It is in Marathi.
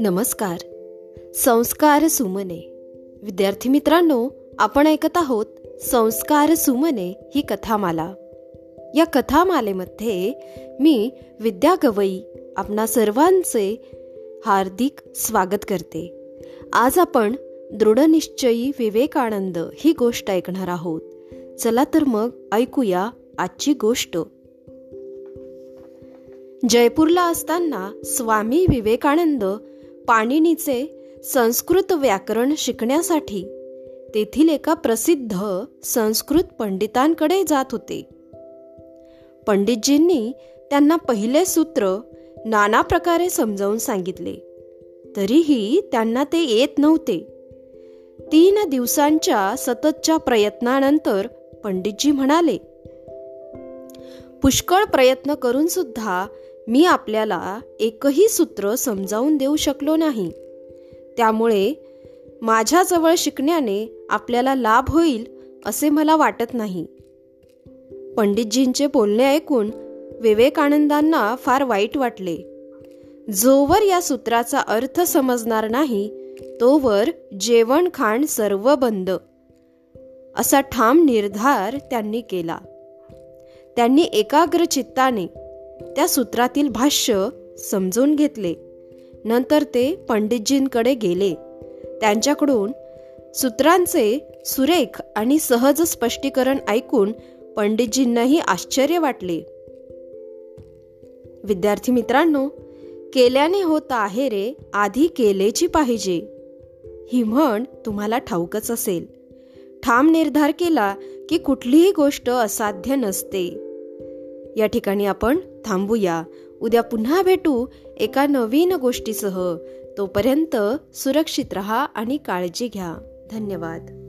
नमस्कार. संस्कार सुमने. विद्यार्थी मित्रांनो आपण ऐकत आहोत संस्कार सुमने ही कथामाला. या कथामालेमध्ये मी विद्या गवई आपणा सर्वांचे हार्दिक स्वागत करते. आज आपण दृढनिश्चयी विवेकानंद ही गोष्ट ऐकणार आहोत. चला तर मग ऐकूया आजची गोष्ट. जयपूरला असताना स्वामी विवेकानंद पाणिनीचे संस्कृत व्याकरण शिकण्यासाठी तेथील एका प्रसिद्ध संस्कृत पंडितांकडे जात होते. पंडितजींनी त्यांना पहिले सूत्र नाना प्रकारे समजावून सांगितले. तरीही त्यांना ते येत नव्हते. तीन दिवसांच्या सततच्या प्रयत्नानंतर पंडितजी म्हणाले पुष्कळ प्रयत्न करून सुद्धा मी आपल्याला एकही सूत्र समजावून देऊ शकलो नाही. त्यामुळे माझ्याजवळ शिकण्याने आपल्याला लाभ होईल असे मला वाटत नाही. पंडितजींचे बोलणे ऐकून विवेकानंदांना फार वाईट वाटले. जोवर या सूत्राचा अर्थ समजणार नाही तोवर जेवण खाण सर्व बंद. असा ठाम निर्धार त्यांनी केला. त्यांनी एकाग्र चित्ताने त्या सूत्रातील भाष्य समजून घेतले. नंतर ते पंडितजींकडे गेले. त्यांच्याकडून सूत्रांचे सुरेख आणि सहज स्पष्टीकरण ऐकून पंडितजींनाही आश्चर्य वाटले. विद्यार्थी मित्रांनो केल्याने होत आहे रे आधी केलेची पाहिजे. ही म्हण तुम्हाला ठाऊकच असेल. ठाम निर्धार केला की कुठलीही गोष्ट असाध्य नसते. या ठिकाणी आपण थांबूया. उद्या पुन्हा भेटू एका नवीन गोष्टीसह. तोपर्यंत सुरक्षित रहा आणि काळजी घ्या. धन्यवाद.